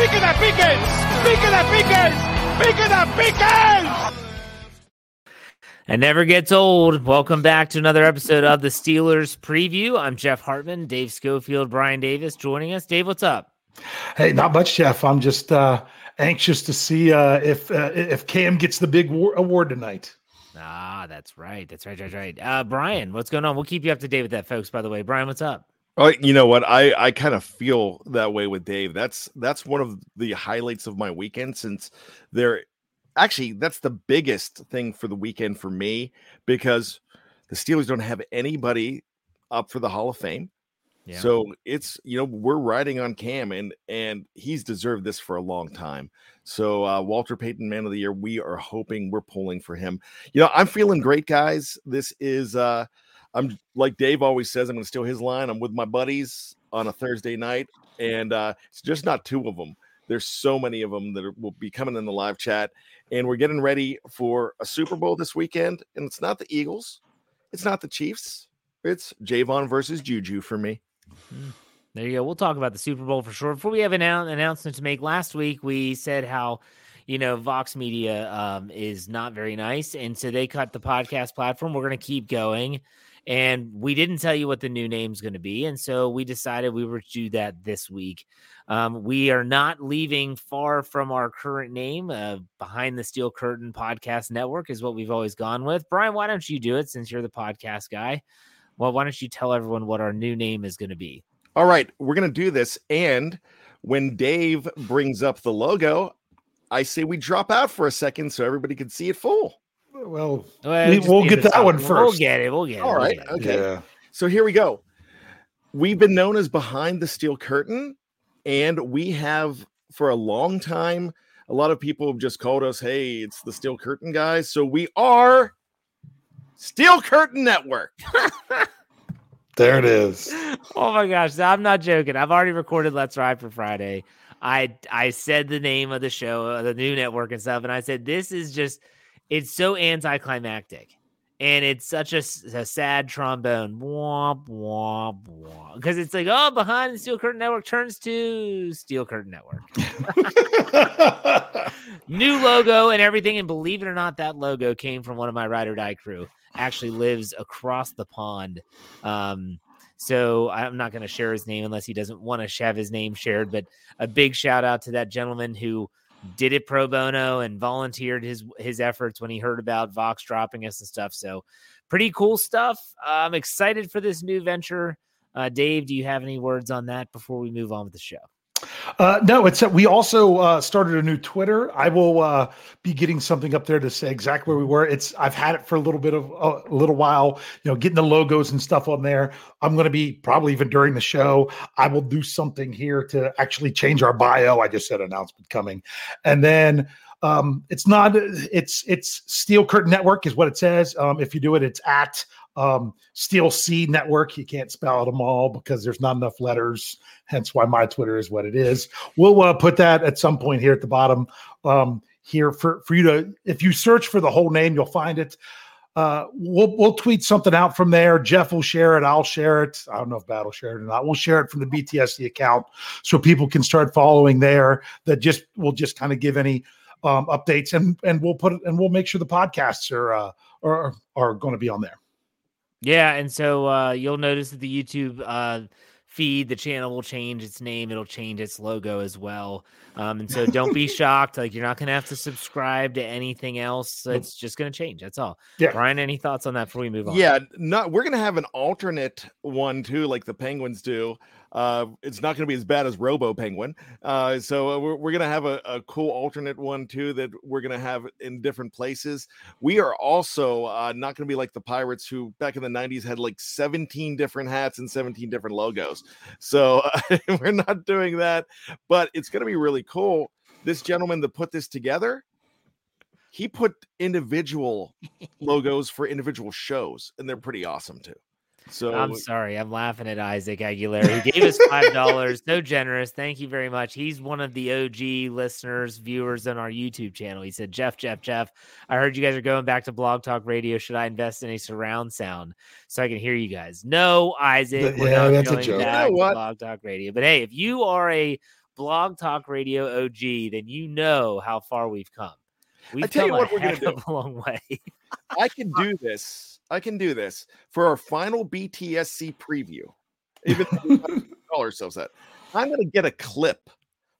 Pique the Pickens! Pique the Pickens! Pique the Pickens! It never gets old. Welcome back to another episode of the Steelers preview. I'm Jeff Hartman, Dave Schofield, Brian Davis joining us. Dave, what's up? Hey, not much, Jeff. I'm just uh, anxious to see uh, if uh, if Cam gets the big war- award tonight. Ah, that's right. That's right. That's right. Uh, Brian, what's going on? We'll keep you up to date with that, folks. By the way, Brian, what's up? Oh, you know what? I I kind of feel that way with Dave. That's that's one of the highlights of my weekend since there actually that's the biggest thing for the weekend for me because the Steelers don't have anybody up for the Hall of Fame. Yeah. So it's you know we're riding on Cam and and he's deserved this for a long time. So uh, Walter Payton Man of the Year, we are hoping we're pulling for him. You know I'm feeling great, guys. This is uh I'm like Dave always says. I'm going to steal his line. I'm with my buddies on a Thursday night, and uh, it's just not two of them. There's so many of them that are, will be coming in the live chat, and we're getting ready for a Super Bowl this weekend. And it's not the Eagles, it's not the Chiefs. It's Javon versus Juju for me. There you go. We'll talk about the Super Bowl for sure. Before we have an annou- announcement to make, last week we said how you know Vox Media um, is not very nice, and so they cut the podcast platform. We're going to keep going. And we didn't tell you what the new name's going to be. And so we decided we were to do that this week. Um, we are not leaving far from our current name. Uh, Behind the Steel Curtain Podcast Network is what we've always gone with. Brian, why don't you do it since you're the podcast guy? Well, why don't you tell everyone what our new name is going to be? All right, we're going to do this. And when Dave brings up the logo, I say we drop out for a second so everybody can see it full. Well, Well, we, just will get that out. one We'll first. get it. We'll get it. All right. we'll it. okay. Yeah. So here we go. We've been known as Behind the Steel Curtain, and we have for a long time. A lot of people have just called us, "Hey, it's the Steel Curtain guys." So we are Steel Curtain Network. There it is. Oh my gosh, I'm not joking. I've already recorded Let's Ride for Friday. I I said the name of the show, uh, the new network and stuff, and I said this is just it's so anticlimactic. And it's such a sad trombone, womp womp womp, because it's like, oh, behind the Steel Curtain Network turns to Steel Curtain Network, new logo and everything. And believe it or not, that logo came from one of my ride or die crew. Actually, lives across the pond. Um, so I'm not going to share his name unless he doesn't want to have his name shared. But a big shout out to that gentleman who did it pro bono and volunteered his his efforts when he heard about Vox dropping us and stuff. So pretty cool stuff. I'm excited for this new venture. Uh, Dave, do you have any words on that before we move on with the show? Uh, no, it's we also uh, started a new Twitter. I will uh, be getting something up there to say exactly where we were. It's I've had it for a little bit of uh, a little while. You know, getting the logos and stuff on there. I'm going to be probably even during the show. I will do something here to actually change our bio. I just said announcement coming, and then um, it's not. It's it's Steel Curtain Network is what it says. Um, if you do it, it's at um, Steel C Network. You can't spell them all because there's not enough letters. Hence why my Twitter is what it is. We'll uh, put that at some point here at the bottom um, here for for you to. If you search for the whole name, you'll find it. Uh, we'll we'll tweet something out from there. Jeff will share it. I'll share it. I don't know if Bat will share it or not. We'll share it from the BTSC account so people can start following there. That just will just kind of give any um, updates and and we'll put it and we'll make sure the podcasts are uh, are are going to be on there. Yeah, and so uh, you'll notice that the YouTube uh, feed, the channel will change its name. It'll change its logo as well. Um, and so don't be shocked. Like you're not going to have to subscribe to anything else. It's just going to change. That's all. Yeah. Brian, any thoughts on that before we move on? Yeah, not we're gonna have an alternate one too, like the Penguins do. Uh, it's not going to be as bad as Robo Penguin. Uh, so uh, we're, we're going to have a, a, cool alternate one too that we're going to have in different places. We are also uh, not going to be like the Pirates who back in the 90s had like 17 different hats and 17 different logos. So we're not doing that, but it's going to be really cool. This gentleman that put this together, he put individual logos for individual shows, and they're pretty awesome too. So I'm sorry, I'm laughing at Isaac Aguilera. He gave us five dollars. so generous. Thank you very much. He's one of the OG listeners, viewers on our YouTube channel. He said, Jeff, Jeff, Jeff, I heard you guys are going back to blog talk radio. Should I invest in a surround sound so I can hear you guys? No, Isaac. We're yeah, not going back you know to blog talk radio. But hey, if you are a blog talk radio OG, then you know how far we've come. We've I tell you what, we're going to do a long way. I can do this I can do this for our final BTSC preview. Even call ourselves that. I'm going to get a clip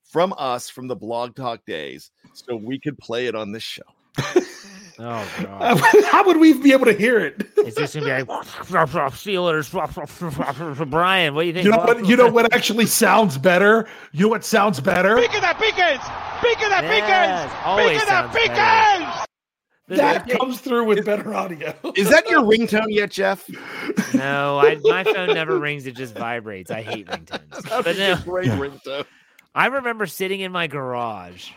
from us from the Blog Talk days so we could play it on this show. Oh uh, god! How would we be able to hear it? It's just gonna be like Steelers. Brian, what do you think? You know what? You know what actually sounds better? You know what sounds better? Pick it up, Pickens! Pick it up, Pickens! Pick it up, Pickens! That comes through with better audio. Is that your ringtone yet, Jeff? No, I, my phone never rings; it just vibrates. I hate ringtones. but no, great ringtone. I remember sitting in my garage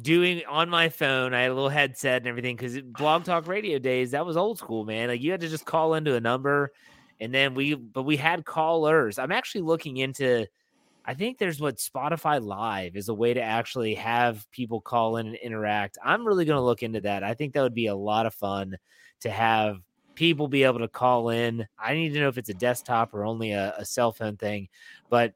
doing on my phone. I had a little headset and everything because Blog Talk Radio days that was old school, man. Like you had to just call into a number, and then we, but we had callers. I'm actually looking into I think there's what Spotify Live is a way to actually have people call in and interact. I'm really going to look into that. I think that would be a lot of fun to have people be able to call in. I need to know if it's a desktop or only a, a cell phone thing, but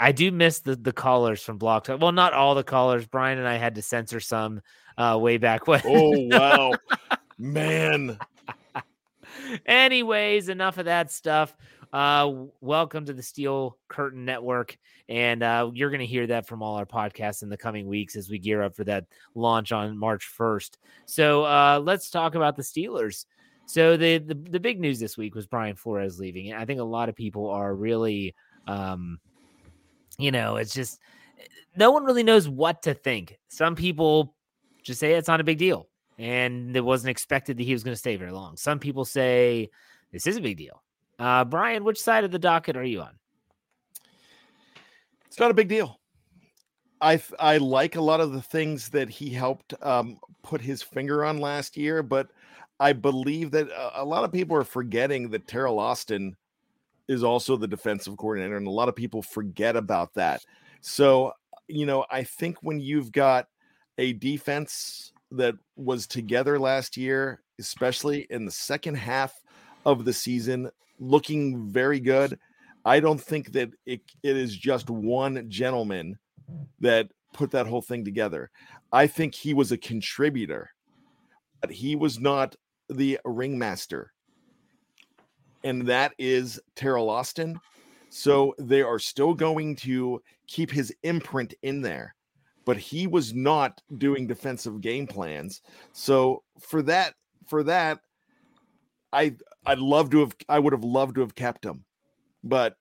I do miss the the callers from Blog Talk. Well, not all the callers. Brian and I had to censor some uh, way back when. Oh wow, man. Anyways, enough of that stuff. Uh, welcome to the Steel Curtain Network. And uh, you're going to hear that from all our podcasts in the coming weeks as we gear up for that launch on March 1st. So uh, let's talk about the Steelers. So the, the, the big news this week was Brian Flores leaving. And I think a lot of people are really, um, you know, it's just no one really knows what to think. Some people just say it's not a big deal and it wasn't expected that he was going to stay very long. Some people say this is a big deal. Uh, Brian, which side of the docket are you on? It's not a big deal. I I like a lot of the things that he helped um, put his finger on last year, but I believe that a, a lot of people are forgetting that Teryl Austin is also the defensive coordinator, and a lot of people forget about that. So, you know, I think when you've got a defense that was together last year, especially in the second half of the season, looking very good. I don't think that it, it is just one gentleman that put that whole thing together. I think he was a contributor, but he was not the ringmaster. And that is Teryl Austin. So they are still going to keep his imprint in there, but he was not doing defensive game plans. So for that, for that, I I'd love to have I would have loved to have kept him, but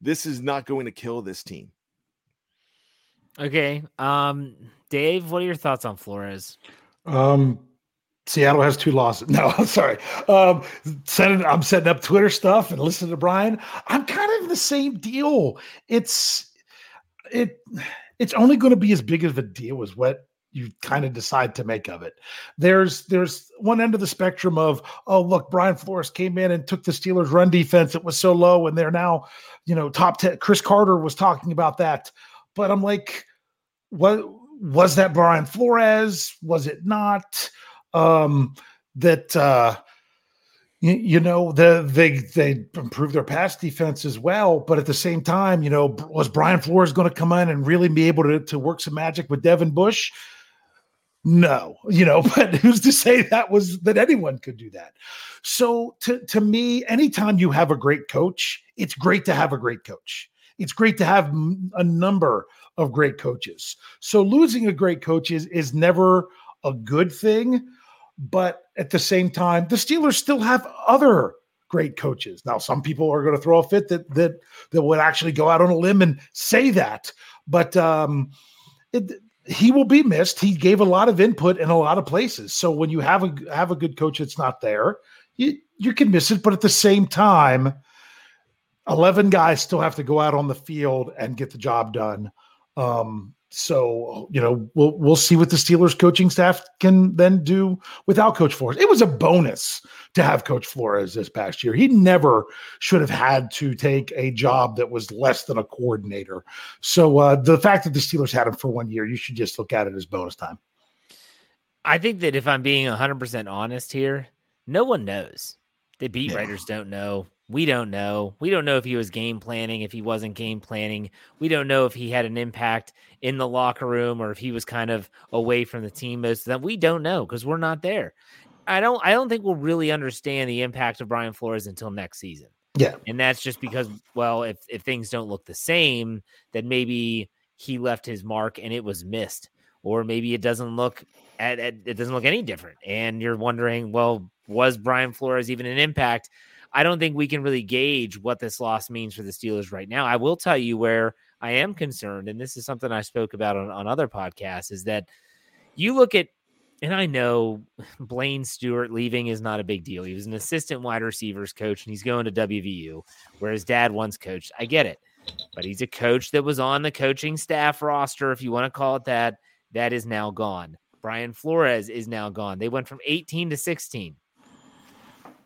this is not going to kill this team. Okay. Um Dave, what are your thoughts on Flores? Um Seattle has two losses. No, I'm sorry. Um, setting, I'm setting up Twitter stuff and listening to Brian. I'm kind of in the same deal. It's it it's only going to be as big of a deal as what you kind of decide to make of it. There's there's one end of the spectrum of oh look Brian Flores came in and took the Steelers run defense. It was so low and they're now you know top 10 Chris Carter was talking about that but I'm like what was that Brian Flores? Was it not? Um that uh you, you know the they they improved their pass defense as well but at the same time you know was Brian Flores going to come in and really be able to, to work some magic with Devin Bush no, you know, but who's to say that was that anyone could do that? So to to me, anytime you have a great coach, it's great to have a great coach. It's great to have a number of great coaches. So losing a great coach is is never a good thing, but at the same time, the Steelers still have other great coaches. Now, some people are going to throw a fit that that that would actually go out on a limb and say that, but um, it, he will be missed. He gave a lot of input in a lot of places. So when you have a have a good coach that's not there, you you can miss it. But at the same time, eleven guys still have to go out on the field and get the job done. Um, so you know we'll we'll see what the Steelers coaching staff can then do without Coach Flores. It was a bonus to have Coach Flores this past year. He never should have had to take a job that was less than a coordinator. So uh, the fact that the Steelers had him for one year, you should just look at it as bonus time. I think that if I'm being 100% honest here, no one knows. The beat yeah. writers don't know. We don't know. We don't know if he was game planning, if he wasn't game planning. We don't know if he had an impact in the locker room or if he was kind of away from the team most of them. We don't know because we're not there. I don't I don't think we'll really understand the impact of Brian Flores until next season. Yeah. And that's just because, well, if if things don't look the same, then maybe he left his mark and it was missed. Or maybe it doesn't look at, at it doesn't look any different. And you're wondering, well, was Brian Flores even an impact? I don't think we can really gauge what this loss means for the Steelers right now. I will tell you where I am concerned, and this is something I spoke about on, on other podcasts, is that you look at, and I know Blaine Stewart leaving is not a big deal. He was an assistant wide receivers coach, and he's going to WVU, where his dad once coached. I get it, but he's a coach that was on the coaching staff roster, if you want to call it that. That is now gone. Brian Flores is now gone. They went from 18 to 16.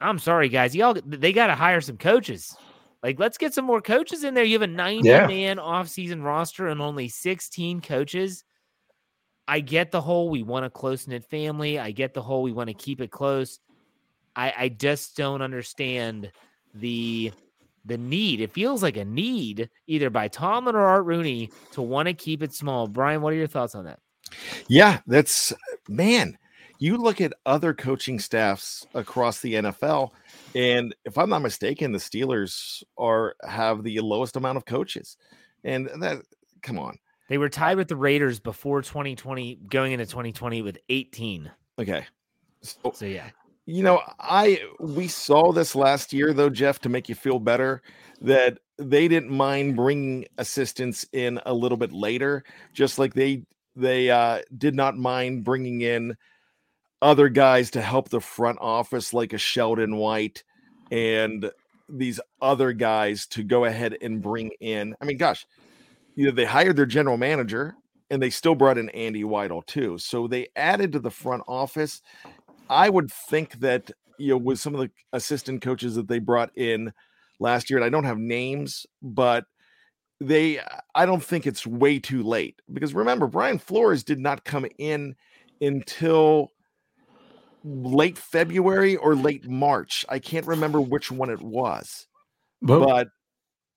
I'm sorry, guys. Y'all, they got to hire some coaches. Like, let's get some more coaches in there. You have a 90 yeah. man offseason roster and only 16 coaches. I get the whole we want a close knit family. I get the whole we want to keep it close. I, I just don't understand the the need. It feels like a need either by Tomlin or Art Rooney to want to keep it small. Brian, what are your thoughts on that? Yeah, that's man you look at other coaching staffs across the NFL, and if I'm not mistaken, the Steelers are have the lowest amount of coaches. And that come on. They were tied with the Raiders before 2020, going into 2020 with 18. Okay. So, so yeah. You know, I we saw this last year though, Jeff, to make you feel better that they didn't mind bringing assistants in a little bit later, just like they they uh, did not mind bringing in other guys to help the front office, like a Sheldon White and these other guys to go ahead and bring in. I mean, gosh, you know, they hired their general manager and they still brought in Andy Weidl too. So they added to the front office. I would think that, you know, with some of the assistant coaches that they brought in last year, and I don't have names, but they, I don't think it's way too late because remember, Brian Flores did not come in until late February or late March. I can't remember which one it was, but, but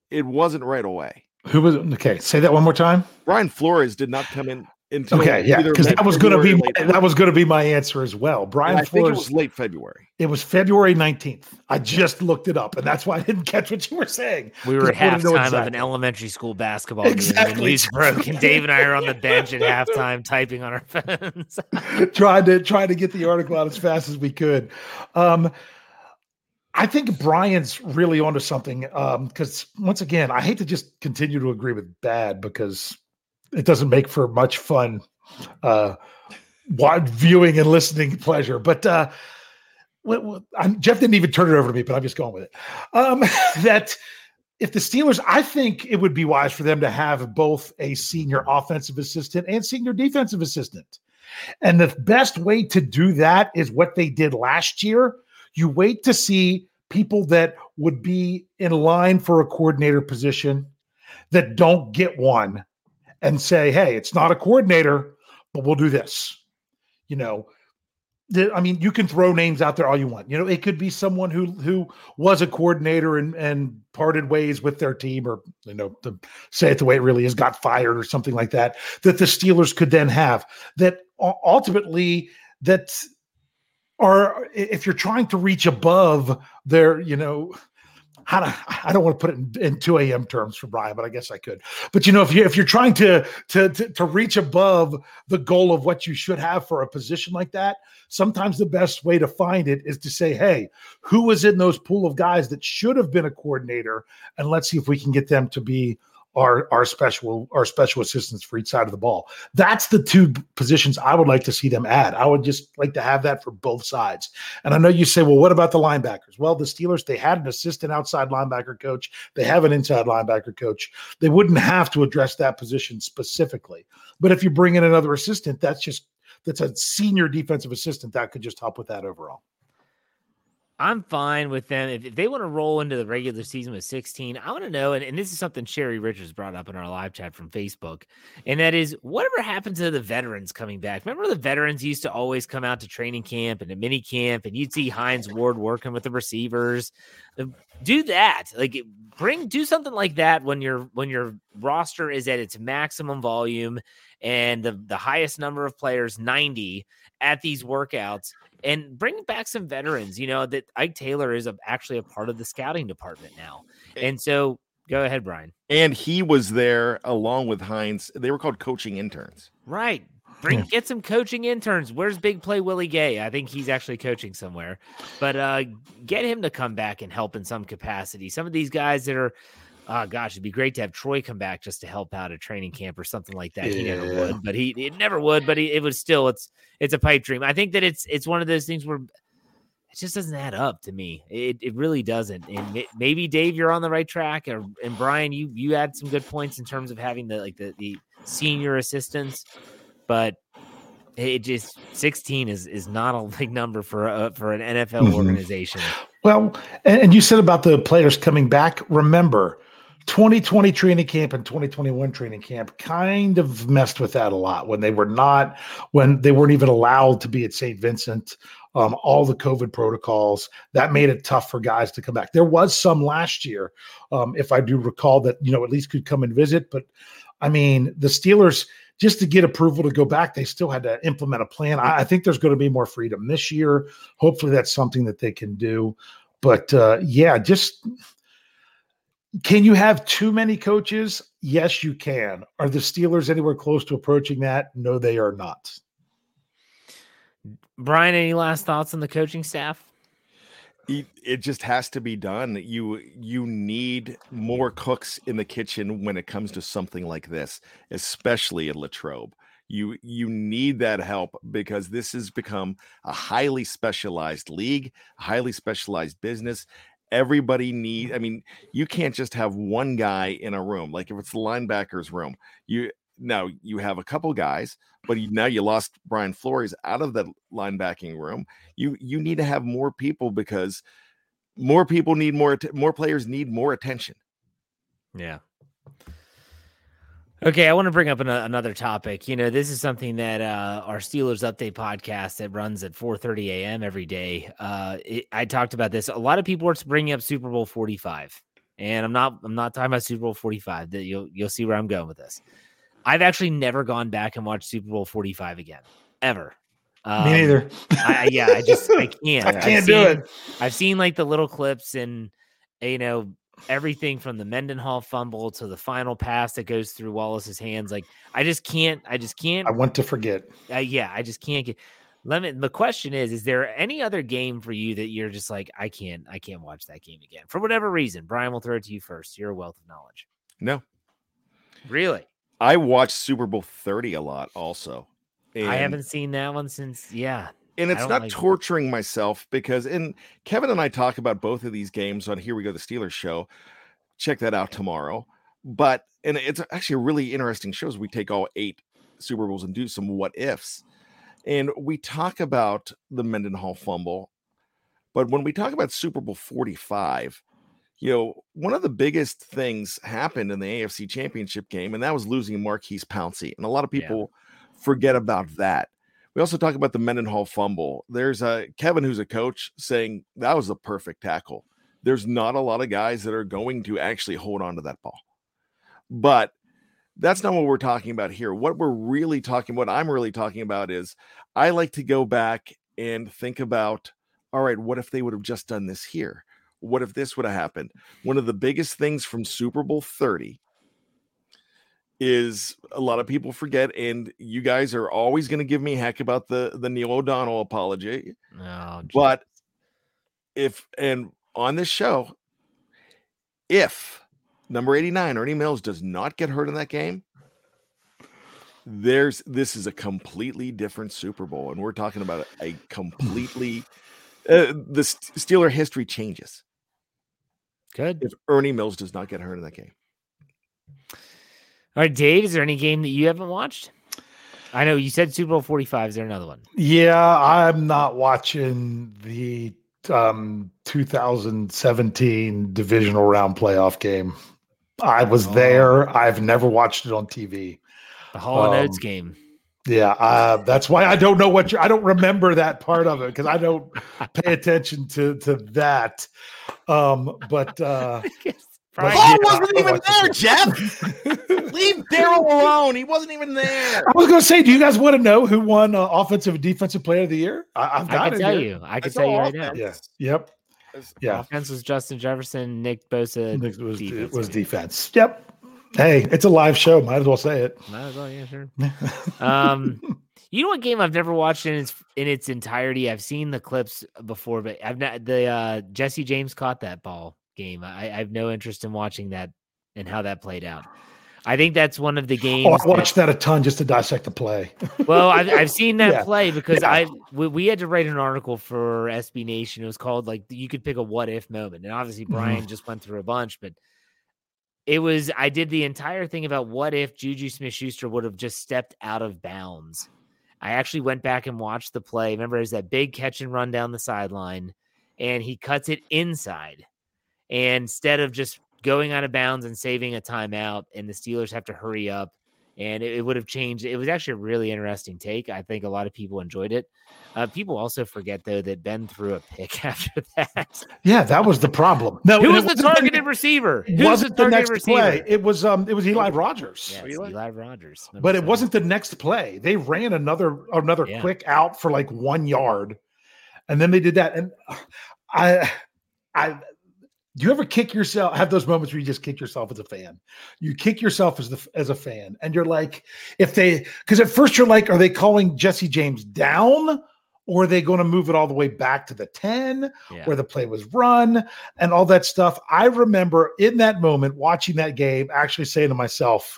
it wasn't right away. Who was okay? Say that one more time. Brian Flores did not come in until okay, yeah, because that was going to be my, that was going to be my answer as well. Brian yeah, I Flores think it was late February. It was February nineteenth. I just looked it up, and that's why I didn't catch what you were saying. We were at halftime exactly. of an elementary school basketball exactly. game. News broke, and Dave and I are on the bench at halftime typing on our phones, trying to trying to get the article out as fast as we could. Um, I think Brian's really onto something because um, once again, I hate to just continue to agree with bad because it doesn't make for much fun uh, wide viewing and listening pleasure. But uh, Jeff didn't even turn it over to me, but I'm just going with it. Um, that if the Steelers, I think it would be wise for them to have both a senior offensive assistant and senior defensive assistant. And the best way to do that is what they did last year you wait to see people that would be in line for a coordinator position that don't get one and say, hey, it's not a coordinator, but we'll do this. You know, I mean, you can throw names out there all you want. You know, it could be someone who who was a coordinator and and parted ways with their team, or you know, to say it the way it really is, got fired or something like that. That the Steelers could then have. That ultimately that are if you're trying to reach above their, you know, how to, I don't want to put it in, in 2 a.m. terms for Brian, but I guess I could. But you know, if you if you're trying to, to to to reach above the goal of what you should have for a position like that, sometimes the best way to find it is to say, hey, who was in those pool of guys that should have been a coordinator, and let's see if we can get them to be our our special our special assistants for each side of the ball. That's the two positions I would like to see them add. I would just like to have that for both sides. And I know you say, well, what about the linebackers? Well, the Steelers they had an assistant outside linebacker coach. They have an inside linebacker coach. They wouldn't have to address that position specifically. But if you bring in another assistant, that's just that's a senior defensive assistant that could just help with that overall. I'm fine with them. If, they want to roll into the regular season with 16, I want to know, and, and this is something Sherry Richards brought up in our live chat from Facebook, and that is whatever happened to the veterans coming back. Remember the veterans used to always come out to training camp and a mini camp, and you'd see Hines Ward working with the receivers. Do that. Like bring do something like that when your when your roster is at its maximum volume and the, the highest number of players, 90, at these workouts and bring back some veterans. You know that Ike Taylor is a, actually a part of the scouting department now, and so go ahead, Brian. And he was there along with Hines. They were called coaching interns, right? Bring yeah. get some coaching interns. Where's Big Play Willie Gay? I think he's actually coaching somewhere, but uh, get him to come back and help in some capacity. Some of these guys that are oh gosh, it'd be great to have Troy come back just to help out at training camp or something like that. Yeah. He never would, but he it never would, but he, it was still it's it's a pipe dream. I think that it's it's one of those things where it just doesn't add up to me. It it really doesn't. And maybe Dave, you're on the right track, or and Brian, you you had some good points in terms of having the like the the senior assistants, but it just 16 is is not a big number for a, for an NFL mm-hmm. organization. Well, and you said about the players coming back. Remember, 2020 training camp and 2021 training camp kind of messed with that a lot when they were not when they weren't even allowed to be at St. Vincent um, all the COVID protocols that made it tough for guys to come back. There was some last year, um, if I do recall, that you know at least could come and visit. But I mean, the Steelers just to get approval to go back, they still had to implement a plan. I, I think there's going to be more freedom this year. Hopefully, that's something that they can do. But uh, yeah, just can you have too many coaches? Yes, you can. Are the Steelers anywhere close to approaching that? No, they are not. Brian, any last thoughts on the coaching staff? It just has to be done. You you need more cooks in the kitchen when it comes to something like this, especially in Latrobe. You you need that help because this has become a highly specialized league, highly specialized business, everybody need i mean you can't just have one guy in a room like if it's the linebackers room you now you have a couple guys but you, now you lost brian flores out of that linebacking room you you need to have more people because more people need more more players need more attention. Yeah Okay, I want to bring up an, another topic. You know, this is something that uh, our Steelers Update podcast that runs at 4:30 a.m. every day. Uh, it, I talked about this. A lot of people are bringing up Super Bowl 45, and I'm not. I'm not talking about Super Bowl 45. That you'll you'll see where I'm going with this. I've actually never gone back and watched Super Bowl 45 again, ever. Um, Me neither. I, yeah, I just I can't. I can't do it. I've seen like the little clips and you know everything from the Mendenhall fumble to the final pass that goes through Wallace's hands. Like I just can't. I just can't. I want to forget. Uh, yeah, I just can't get. Let me. The question is: Is there any other game for you that you're just like, I can't, I can't watch that game again for whatever reason? Brian, will throw it to you first. You're a wealth of knowledge. No, really. I watched Super Bowl 30 a lot. Also, I haven't seen that one since. Yeah, and it's not like torturing myself because and Kevin and I talk about both of these games on Here We Go the Steelers show. Check that out tomorrow. But and it's actually a really interesting show as we take all eight Super Bowls and do some what ifs. And we talk about the Mendenhall fumble. But when we talk about Super Bowl 45, you know, one of the biggest things happened in the AFC championship game, and that was losing Maurkice Pouncey. And a lot of people yeah. forget about that. We also talk about the Mendenhall fumble. There's a Kevin who's a coach saying that was a perfect tackle. There's not a lot of guys that are going to actually hold on to that ball. But that's not what we're talking about here. What we're really talking what I'm really talking about is I like to go back and think about all right, what if they would have just done this here? What if this would have happened? One of the biggest things from Super Bowl 30 is a lot of people forget, and you guys are always going to give me heck about the the Neil O'Donnell apology. Oh. But if and on this show, if number 89, Ernie Mills, does not get hurt in that game, there's this is a completely different Super Bowl, and we're talking about a, a completely uh, the Steeler history changes good. if Ernie Mills does not get hurt in that game. All right, Dave, is there any game that you haven't watched? I know you said Super Bowl 45. Is there another one? Yeah, I'm not watching the um 2017 divisional round playoff game. I was Oh. there. I've never watched it on TV. The Hall and Oates Um, game. Yeah, uh, that's why I don't know what you're. I don't remember that part of it because I don't pay attention to to that. Um, but uh, Brian, Paul Paul wasn't even watched there, it. Jeff. Leave Daryl alone. He wasn't even there. I was going to say, do you guys want to know who won uh, offensive and defensive player of the year? I, I've got I can it tell here. you. I can It's tell you all right now. offense. Yeah. Yep. Yeah. Offense was Justin Jefferson, Nick Bosa. It was it defense. was defense. Yep. Hey, it's a live show. Might as well say it. Might as well, yeah, sure. Um, you know what game I've never watched in its in its entirety? I've seen the clips before, but I've not the uh Jesse James caught that ball game. I, I have no interest in watching that and how that played out. I think that's one of the games. Oh, I that- watched that a ton just to dissect the play. well, I've, I've seen that Yeah. play because Yeah. I we, we had to write an article for SB Nation. It was called like you could pick a what if moment, and obviously Mm-hmm. Brian just went through a bunch, but it was I did the entire thing about what if Juju Smith Schuster would have just stepped out of bounds. I actually went back and watched the play. Remember, there's that big catch and run down the sideline, and he cuts it inside. And instead of just going out of bounds and saving a timeout, and the Steelers have to hurry up, and it, it would have changed. It was actually a really interesting take. I think a lot of people enjoyed it. Uh, people also forget though that Ben threw a pick after that. Yeah, that was the problem. No, Who was the wasn't targeted receiver? It wasn't the, targeted next receiver? play. It was um it was Eli Rogers. Yes, Eli? Eli Rogers. number But it seven. wasn't the next play. They ran another another Yeah. quick out for like one yard, and then they did that. And uh, I, I, do you ever kick yourself? Have those moments where you just kick yourself as a fan? You kick yourself as the as a fan, and you're like, if they, because at first you're like, are they calling Jesse James down? Or are they going to move it all the way back to the 10 Yeah. where the play was run and all that stuff? I remember in that moment watching that game, actually saying to myself,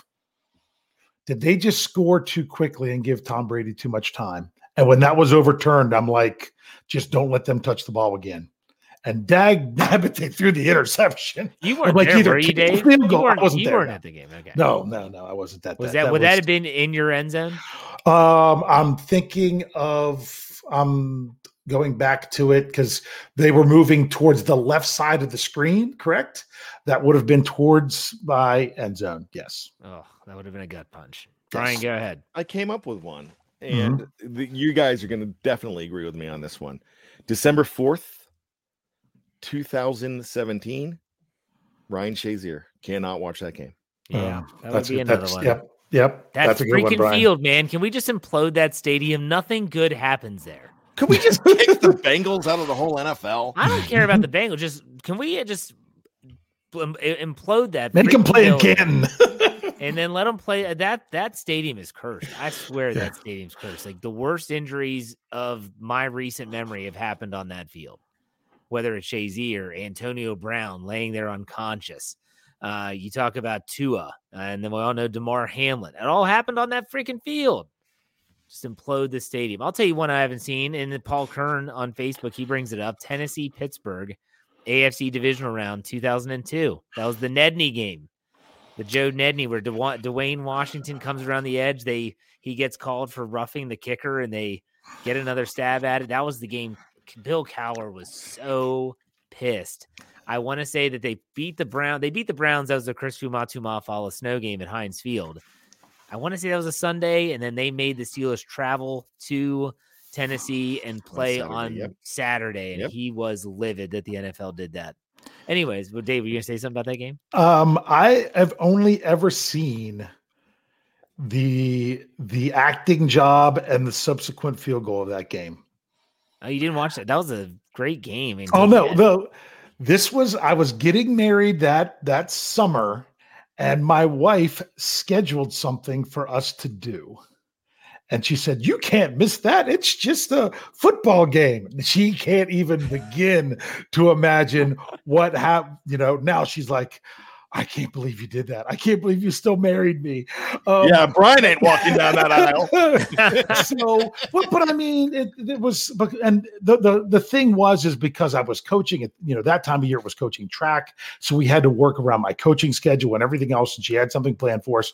did they just score too quickly and give Tom Brady too much time? And when that was overturned, I'm like, just don't let them touch the ball again. And dag nabbit, they threw the interception. You weren't like there, either were you, kick or Dave? field You goal. I weren't, wasn't you there, weren't no. at the game. Okay. No, no, no, I wasn't that. Was that, would that have been in your end zone? Um, I'm thinking of um going back to it because they were moving towards the left side of the screen, correct? That would have been towards my end zone. Yes. Oh, that would have been a gut punch. Brian, Yes. go ahead. I came up with one, and the, you guys are going to definitely agree with me on this one. December 4th, 2017, Ryan Shazier cannot watch that game. Yeah, Um, that would that's be a- another that's- one. Yep. Yep. That that's a good one, freaking field, man. Can we just implode that stadium? Nothing good happens there. Could we just kick the Bengals out of the whole NFL? I don't care about the Bengals. Just can we just implode that? Make him freaking play in building Canton. and then let them play. That that stadium is cursed. I swear Yeah. that stadium's cursed. Like the worst injuries of my recent memory have happened on that field. Whether it's Shazier, Antonio Brown laying there unconscious. Uh, you talk about Tua, and then we all know Damar Hamlin. It all happened on that freaking field. Just implode the stadium. I'll tell you one I haven't seen. And Paul Kern on Facebook, he brings it up. Tennessee, Pittsburgh, AFC divisional round 2002. That was the Nedney game the Joe Nedney where Dewayne Washington comes around the edge. They he gets called for roughing the kicker and they get another stab at it. That was the game. Bill Cowher was so pissed. I want to say that they beat the Brown. They beat the Browns. That was the Chris Fuamatu-Ma'afala snow game at Heinz Field. I want to say that was a Sunday, and then they made the Steelers travel to Tennessee and play Saturday, on yep. Saturday, and Yep. he was livid that the NFL did that. Anyways, well, Dave, were you gonna say something about that game? Um, I have only ever seen the the acting job and the subsequent field goal of that game. Oh, you didn't watch that? That was a great game. Oh no, had- This was I was getting married that that summer, and my wife scheduled something for us to do. And she said, You can't miss that. It's just a football game. She can't even begin to imagine what happened. You know, now she's like, I can't believe you did that. I can't believe you still married me. Um, yeah, Brian ain't walking down that aisle. so, but, but I mean, it, it, was, and the, the the thing was, is because I was coaching it. You know, that time of year was coaching track, so we had to work around my coaching schedule and everything else. And she had something planned for us,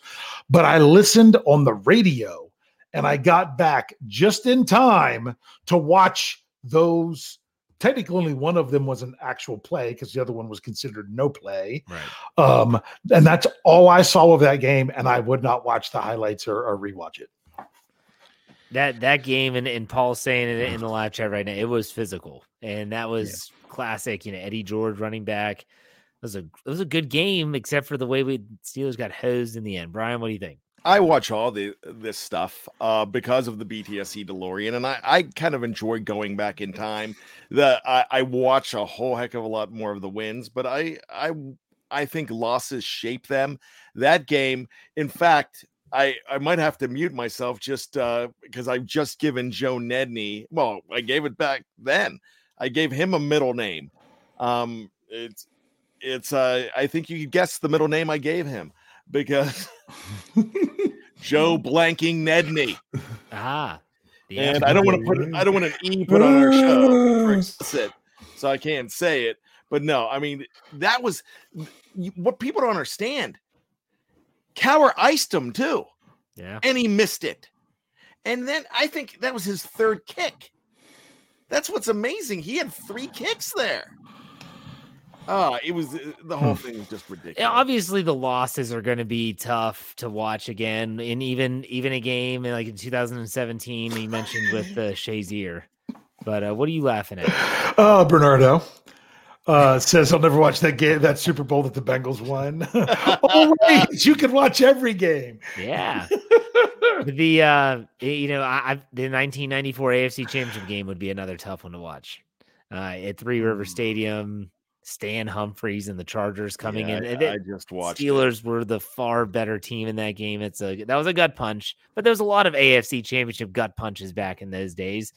but I listened on the radio, and I got back just in time to watch those technically only one of them was an actual play because the other one was considered no play. Right. Um, and that's all I saw of that game, and I would not watch the highlights or, or rewatch it. That that game and, and Paul saying it in the live chat right now, it was physical. And that was yeah. classic, you know, Eddie George running back. It was a it was a good game, except for the way we Steelers got hosed in the end. Brian, what do you think? I watch all the this stuff uh, because of the BTSC DeLorean, and I, I kind of enjoy going back in time. The I, I watch a whole heck of a lot more of the wins, but I I I think losses shape them. That game, in fact, I I might have to mute myself just uh, because I've just given Joe Nedney. Well, I gave it back then. I gave him a middle name. Um, it's it's uh, I think you guess the middle name I gave him because Joe blanking Nedney. Ah. And I don't want to put I don't want an E put on our show so I can't say it. But no, I mean that was what people don't understand. Cowher iced him too. Yeah. And he missed it. And then I think that was his third kick. That's what's amazing. He had three kicks there. Oh, it was uh, the whole thing was just ridiculous. Yeah, obviously, the losses are going to be tough to watch again, and even even a game like in 2017, you mentioned with the Shazier. But uh, what are you laughing at? Uh, Bernardo uh, says I'll never watch that game, that Super Bowl that the Bengals won. oh wait, you can watch every game. Yeah. the uh, you know, I, the 1994 AFC Championship game would be another tough one to watch. Uh, at Three River Stadium, Stan Humphries and the Chargers coming yeah, in. I, I just watched. Steelers it. were the far better team in that game. It's a that was a gut punch, but there was a lot of AFC Championship gut punches back in those days.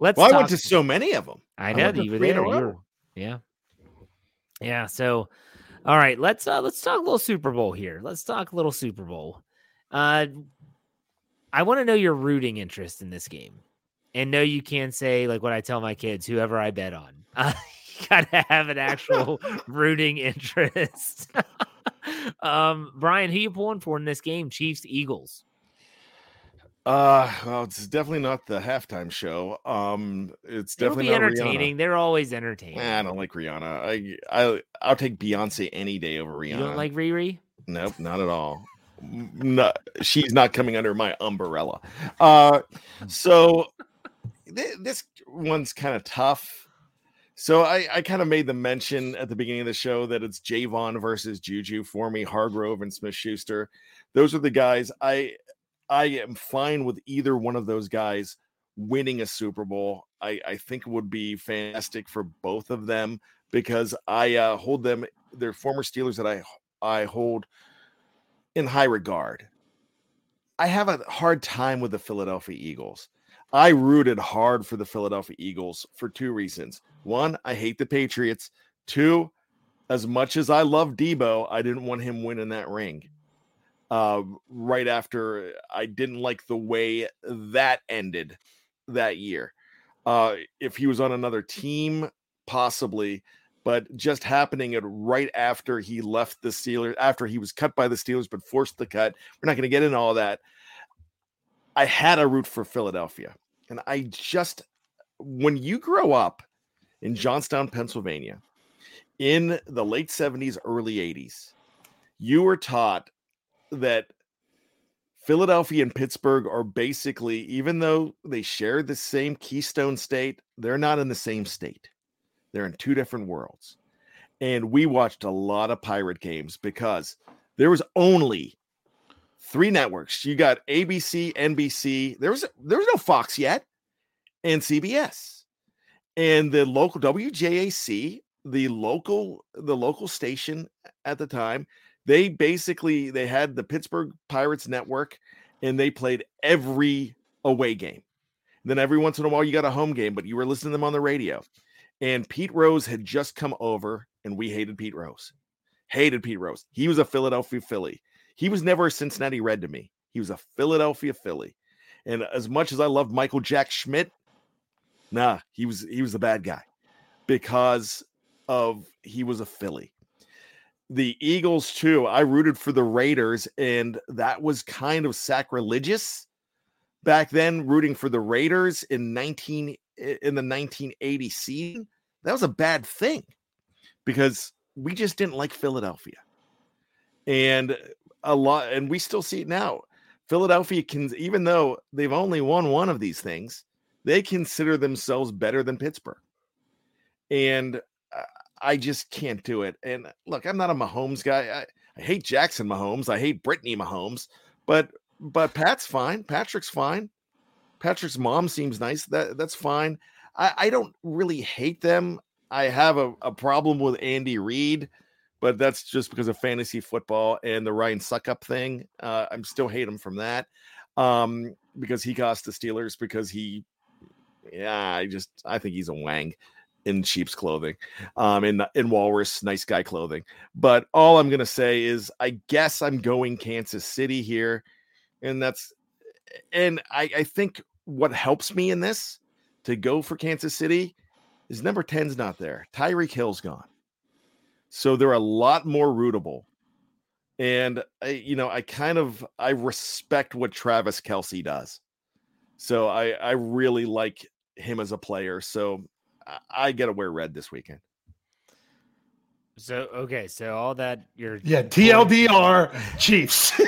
Let's. Well, talk, I went to so many of them. I know you were there. You were, yeah, yeah. So, all right, let's uh let's talk a little Super Bowl here. Let's talk a little Super Bowl. Uh, I want to know your rooting interest in this game, and no, you can't say like what I tell my kids, whoever I bet on. Uh, gotta have an actual rooting interest. um, Brian, who you pulling for in this game? Chiefs, Eagles. Uh, well, it's definitely not the halftime show. Um, it's It'll definitely entertaining. Rihanna. They're always entertaining. I don't like Rihanna. I I I'll take Beyonce any day over Rihanna. You don't like Riri? Nope, not at all. no, she's not coming under my umbrella. Uh, so th- this one's kind of tough so I, I kind of made the mention at the beginning of the show that it's Javon versus Juju for me, Hargrave and Smith Schuster. Those are the guys I I am fine with either one of those guys winning a Super Bowl. I, I think it would be fantastic for both of them because I uh, hold them, they're former Steelers that I I hold in high regard. I have a hard time with the Philadelphia Eagles. I rooted hard for the Philadelphia Eagles for two reasons. One, I hate the Patriots. Two, as much as I love Debo, I didn't want him winning that ring. Uh, right after I didn't like the way that ended that year. Uh, if he was on another team, possibly, but just happening it right after he left the Steelers, after he was cut by the Steelers, but forced the cut. We're not going to get into all that. I had a root for Philadelphia. And I just, when you grow up in Johnstown, Pennsylvania, in the late 70s, early 80s, you were taught that Philadelphia and Pittsburgh are basically, even though they share the same Keystone state, they're not in the same state. They're in two different worlds. And we watched a lot of pirate games because there was only three networks. You got ABC, NBC. There was there was no Fox yet, and CBS, and the local WJAC the local the local station at the time they basically they had the Pittsburgh Pirates network and they played every away game. And then every once in a while you got a home game, but you were listening to them on the radio. And Pete Rose had just come over and we hated Pete Rose. Hated Pete Rose. He was a Philadelphia Philly. He was never a Cincinnati Red to me. He was a Philadelphia Philly. And as much as I loved Michael Jack Schmidt, nah, he was he was the bad guy because of he was a Philly the Eagles too. I rooted for the Raiders, and that was kind of sacrilegious back then. Rooting for the Raiders in nineteen in the nineteen eighty season, that was a bad thing because we just didn't like Philadelphia, and a lot, and we still see it now. Philadelphia can, even though they've only won one of these things, they consider themselves better than Pittsburgh, and I just can't do it. And look, I'm not a Mahomes guy. I, I hate Jackson Mahomes. I hate Brittany Mahomes. But but Pat's fine. Patrick's fine. Patrick's mom seems nice. That that's fine. I, I don't really hate them. I have a, a problem with Andy Reid, but that's just because of fantasy football and the Ryan Succop thing. Uh, I'm still hate him from that. Um, because he cost the Steelers because he yeah, I just I think he's a wang in sheep's clothing, um, in in walrus nice guy clothing. But all I'm gonna say is, I guess I'm going Kansas City here, and that's, and I, I think what helps me in this to go for Kansas City is number 10's not there. Tyreek Hill's gone, so they're a lot more rootable. And I, you know, I kind of I respect what Travis Kelce does. So I I really like him as a player. So I got to wear red this weekend. So okay, so all that you're yeah TLDR Chiefs.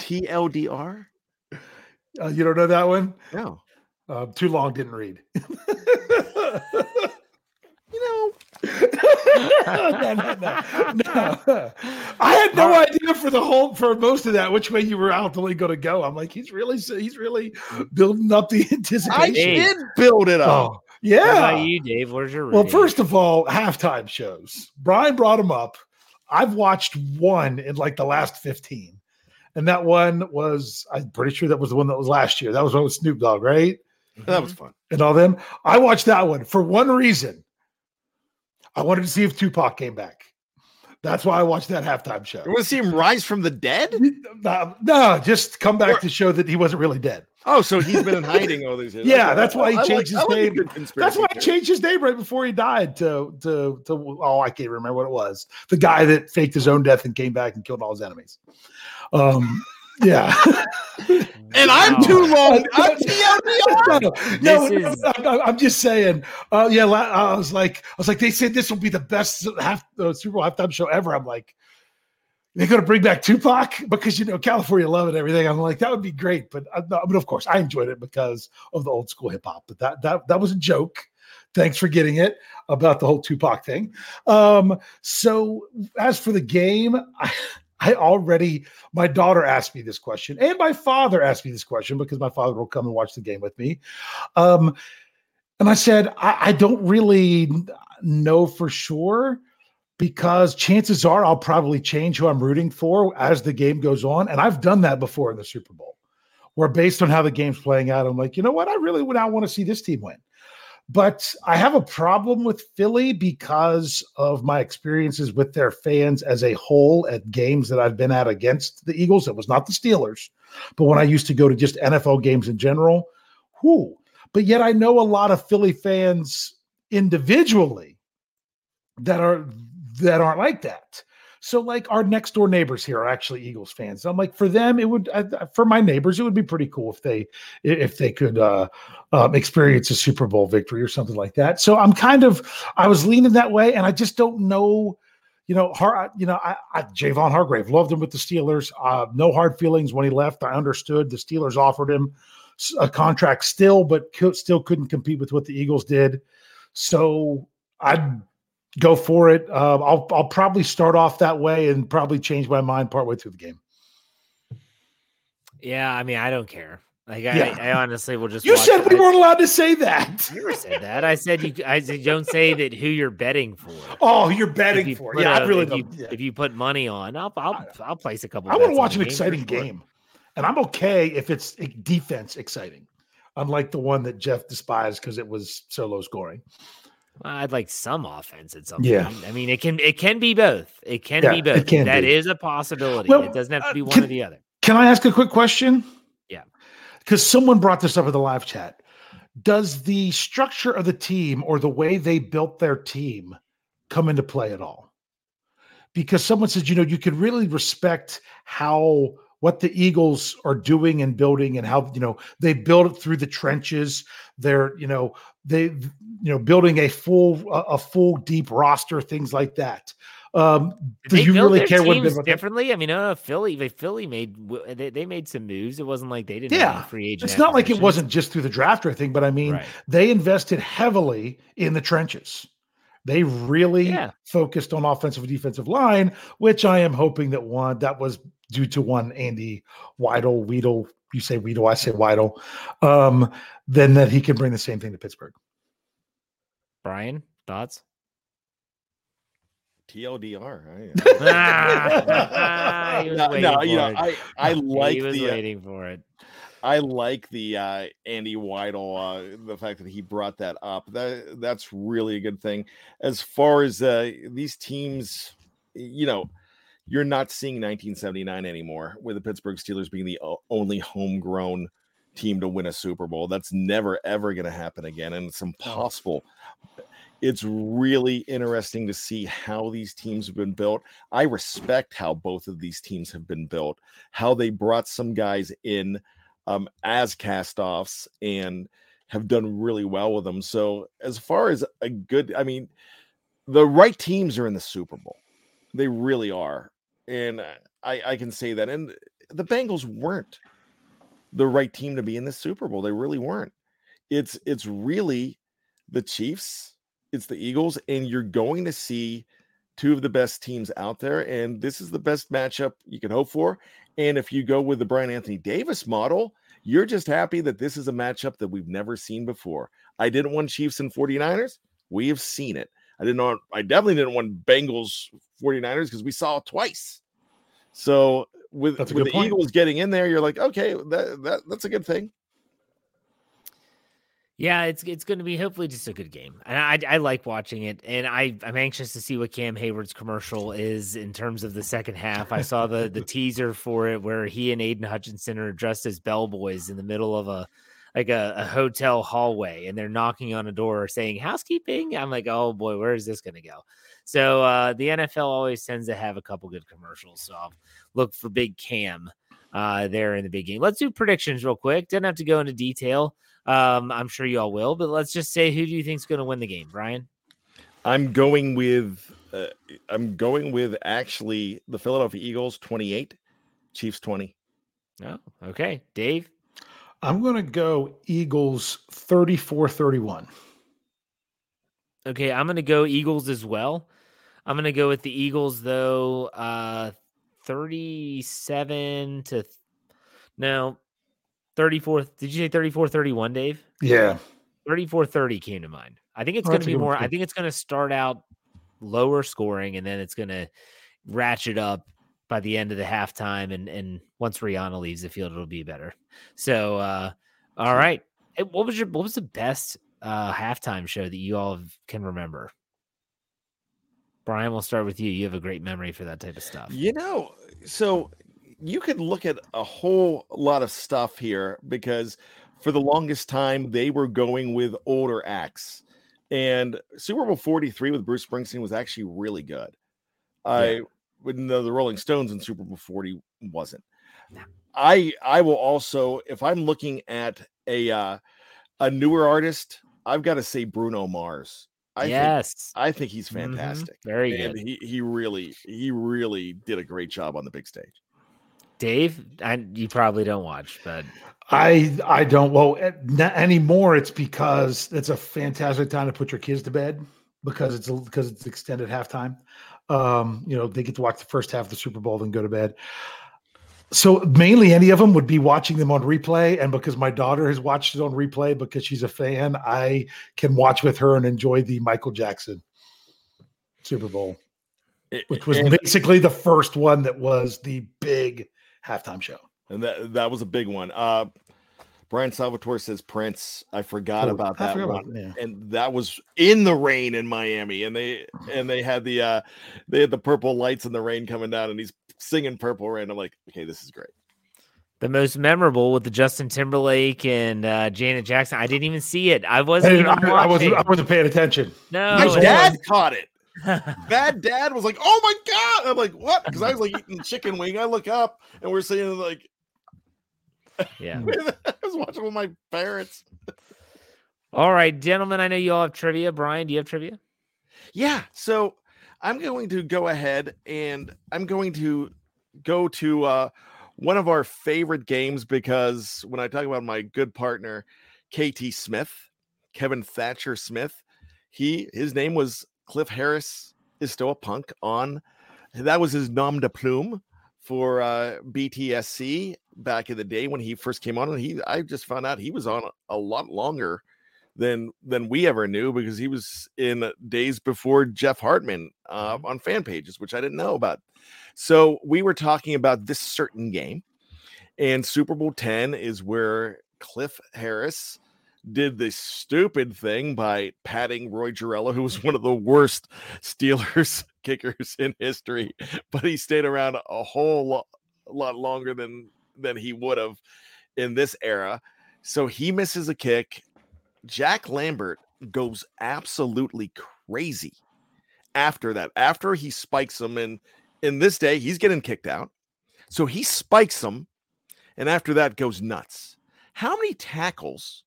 TLDR. Uh, you don't know that one? No. Uh, too long. Didn't read. you know. No, no, no, no. I had no idea for the whole for most of that which way you were ultimately going to go. I'm like, he's really he's really building up the anticipation. I did build it up. Oh, yeah. How about you, Dave? Where's your well? First of all, halftime shows. Brian brought them up. I've watched one in like the last fifteen, and that one was I'm pretty sure that was the one that was last year. That was one with Snoop Dogg, right? That was fun. And all them. I watched that one for one reason. I wanted to see if Tupac came back. That's why I watched that halftime show. You want to see him rise from the dead? No, no just come back or, to show that he wasn't really dead. Oh, so he's been in hiding all these years. yeah, that's why he changed like, his name. That's why he changed his name right before he died to to to oh, I can't remember what it was. The guy that faked his own death and came back and killed all his enemies. Um yeah. and I'm too long. I'm TLDR. No, no, is... no, I'm just saying. Uh, yeah, I was like, I was like, they said this will be the best half uh, Super Bowl halftime show ever. I'm like, they're going to bring back Tupac because you know California love it and everything. I'm like that would be great, but uh, but of course I enjoyed it because of the old school hip hop. But that that that was a joke. Thanks for getting it about the whole Tupac thing. Um, so as for the game, I, I already my daughter asked me this question, and my father asked me this question because my father will come and watch the game with me. Um, and I said I, I don't really know for sure because chances are I'll probably change who I'm rooting for as the game goes on. And I've done that before in the Super Bowl, where based on how the game's playing out, I'm like, you know what? I really would not want to see this team win. But I have a problem with Philly because of my experiences with their fans as a whole at games that I've been at against the Eagles. It was not the Steelers, but when I used to go to just NFL games in general, whoo. But yet I know a lot of Philly fans individually that are that aren't like that. So, like our next door neighbors here are actually Eagles fans. I'm like, for them, it would for my neighbors, it would be pretty cool if they if they could uh, um, experience a Super Bowl victory or something like that. So I'm kind of I was leaning that way, and I just don't know. You know, Har, you know, I, I Javon Hargrave loved him with the Steelers. Uh, no hard feelings when he left. I understood the Steelers offered him a contract still, but still couldn't compete with what the Eagles did. So I'd go for it. Uh, I'll I'll probably start off that way and probably change my mind partway through the game. Yeah, I mean, I don't care. Like I, Yeah. I honestly will just. You watch said we weren't allowed to say that. I never said that. I said you. I said don't say that who you're betting for. Oh, you're betting you for Yeah, a- I really if you, yeah. if you put money on, I'll I'll, I'll place a couple. I want to watch an game exciting sure. game, and I'm okay if it's a defense exciting, unlike the one that Jeff despised because it was so low scoring. I'd like some offense at some Yeah. point. I mean, it can it can be both. It can Yeah, be both. can That be. is a possibility. Well, it doesn't have to uh, be one can- or the other. Can I ask a quick question? Yeah. Because someone brought this up in the live chat. Does the structure of the team or the way they built their team come into play at all? Because someone said, you know, you could really respect how what the Eagles are doing and building and how, you know, they build it through the trenches. They're, you know, they, you know, building a full, a, full deep roster, things like that. Um, do they you really care what that? differently? I mean, no, Philly, they Philly made they, they made some moves. It wasn't like they didn't. have Yeah. free agent. It's not like it wasn't just through the draft or anything, but I mean, Right. they invested heavily in the trenches. They really Yeah. focused on offensive and defensive line, which I am hoping that one that was due to one Andy Weidl, Weedle. You say Weedle, I say Weidel. Um, then that he can bring the same thing to Pittsburgh. Brian, thoughts? TLDR. I- Ah, he no, no, you know. I I like he was the uh, waiting for it. I like the uh, Andy Weidl, uh, the fact that he brought that up. That that's really a good thing. As far as uh, these teams, you know, you're not seeing 1979 anymore, with the Pittsburgh Steelers being the only homegrown team to win a Super Bowl. That's never ever going to happen again, and it's impossible. It's really interesting to see how these teams have been built. I respect how both of these teams have been built, how they brought some guys in um, as cast-offs and have done really well with them. So as far as a good, I mean, the right teams are in the Super Bowl. They really are, and uh, I, I can say that. And the Bengals weren't the right team to be in the Super Bowl. They really weren't. It's it's really the Chiefs, it's the Eagles, and you're going to see two of the best teams out there. And this is the best matchup you can hope for. And if you go with the Brian Anthony Davis model, you're just happy that this is a matchup that we've never seen before. I didn't want Chiefs and 49ers. We have seen it. I didn't want, I definitely didn't want Bengals 49ers because we saw it twice. So with, with the point. Eagles getting in there, you're like, okay, that, that that's a good thing. Yeah, it's it's going to be hopefully just a good game, and I I like watching it, and I I'm anxious to see what Cam Heyward's commercial is in terms of the second half. I saw the the teaser for it where he and Aidan Hutchinson are dressed as bellboys in the middle of a like a, a hotel hallway, and they're knocking on a door saying housekeeping. I'm like, oh boy, where is this going to go? So uh, the NFL always tends to have a couple good commercials, so I'll look for Big Cam uh, there in the big game. Let's do predictions real quick. Doesn't have to go into detail. Um, I'm sure you all will, but let's just say who do you think's going to win the game, Brian? I'm going with uh, I'm going with actually the Philadelphia Eagles 28, Chiefs 20. Oh, okay, Dave. I'm going to go Eagles 34 31. Okay, I'm going to go Eagles as well. I'm going to go with the Eagles though. Uh, 37 to now 34. Did you say 34 31, Dave? Yeah. 34 30 came to mind. I think it's Oh, going to be good one, more. I think it's going to start out lower scoring and then it's going to ratchet up by the end of the halftime. And, and once Rihanna leaves the field, it'll be better. So, uh, all right. What was your, what was the best uh, halftime show that you all can remember? Brian, we'll start with you. You have a great memory for that type of stuff. You know, so you could look at a whole lot of stuff here because for the longest time they were going with older acts. And Super Bowl 43 with Bruce Springsteen was actually really good. I wouldn't know the Rolling Stones in Super Bowl 40 wasn't. No. I I will also if I'm looking at a uh, a newer artist, I've got to say Bruno Mars. I think yes. I think he's Mhm. fantastic. Very and good. he he really he really did a great job on the big stage. Dave, I, you probably don't watch, but I I don't well eh, not anymore. It's because it's a fantastic time to put your kids to bed because it's because it's extended halftime. Um, you know they get to watch the first half of the Super Bowl then go to bed. So mainly any of them would be watching them on replay. And because my daughter has watched it on replay because she's a fan, I can watch with her and enjoy the Michael Jackson Super Bowl, which was and, basically the first one that was the big halftime show. And that that was a big one. Uh Brian Salvatore says Prince. I forgot oh, about that forgot one. About, yeah. And that was in the rain in Miami. And they and they had the uh they had the purple lights and the rain coming down and he's singing Purple Rain. I'm like, okay, this is great. The most memorable with the Justin Timberlake and uh, Janet Jackson. I didn't even see it. I wasn't. Hey, I, I, wasn't. I wasn't paying attention. No, my dad caught it. Bad dad was like, "Oh my god!" I'm like, "What?" Because I was like eating chicken wing. I look up and we're saying like, "Yeah." I was watching with my parents. All right, gentlemen. I know you all have trivia. Brian, do you have trivia? Yeah. So I'm going to go ahead and I'm going to go to uh, one of our favorite games because when I talk about my good partner, KT Smith, Kevin Thatcher Smith, he his name was Cliff Harris is still a punk on that was his nom de plume for uh, BTSC back in the day when he first came on and he I just found out he was on a lot longer than than we ever knew because he was in days before Jeff Hartman uh, mm-hmm. on fan pages, which I didn't know about. So we were talking about this certain game, and Super Bowl ten is where Cliff Harris did the stupid thing by patting Roy Gerela, who was one of the worst Steelers kickers in history, but he stayed around a whole lot, lot longer than than he would have in this era. So he misses a kick Jack Lambert goes absolutely crazy after that. After he spikes him, and in this day, he's getting kicked out. So he spikes him, and after that goes nuts. How many tackles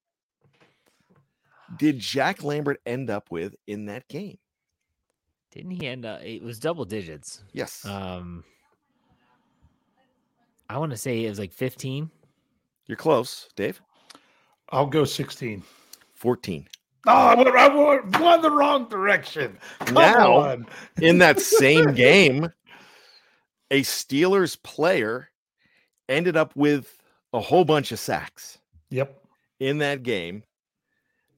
did Jack Lambert end up with in that game? Didn't he end up? It was double digits. Yes. Um, I want to say it was like 15. You're close, Dave. I'll go 16. 14. Oh, I went, I went the wrong direction. Come now, on. in that same game, a Steelers player ended up with a whole bunch of sacks. Yep. In that game.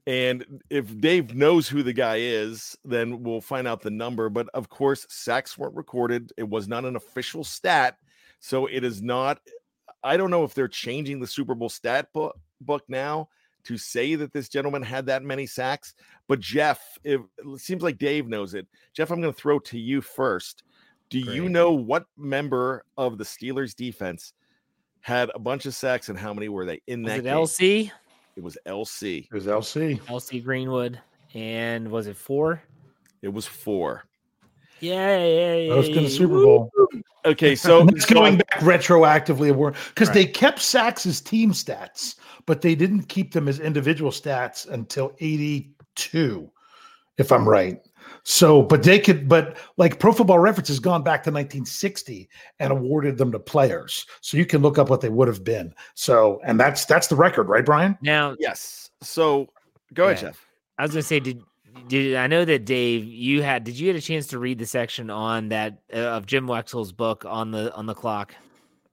And if Dave knows who the guy is, then we'll find out the number. But of course, sacks weren't recorded. It was not an official stat. So it is not. I don't know if they're changing the Super Bowl stat book, book now to say that this gentleman had that many sacks. But Jeff, it, it seems like Dave knows it. Jeff, I'm going to throw to you first. Do Great. you know what member of the Steelers defense had a bunch of sacks and how many were they in was that it game? LC? It was LC. It was LC. LC Greenwood. And was it four? It was four. Yay! Most in the Super Bowl. Okay, so it's going back retroactively because right. they kept sacks as team stats, but they didn't keep them as individual stats until 82, if I'm right. So, but they could, but like Pro Football Reference has gone back to 1960 and awarded them to players. So you can look up what they would have been. So, and that's that's the record, right, Brian? Now, yes. So, go yeah. ahead, Jeff. I was gonna say, did did I know that Dave? You had did you get a chance to read the section on that uh, of Jim Wexell's book on the on the clock?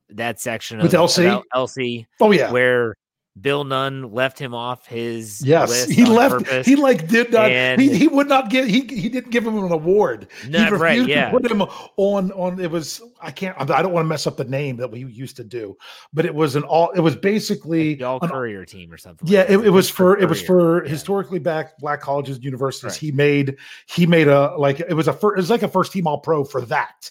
That section with of, LC, LC. Oh yeah, where Bill Nunn left him off his yes. he left. Purpose. He like did not. And he, he would not give. He he didn't give him an award. Not he right. Yeah. put him on on. It was. I can't. I don't want to mess up the name that we used to do, but it was an all. It was basically all courier team or something. Yeah. Like it, it, was for. It was for yeah. historically back black colleges, and universities. Right. He made. He made a like. It was a. First, it was like a first team all pro for that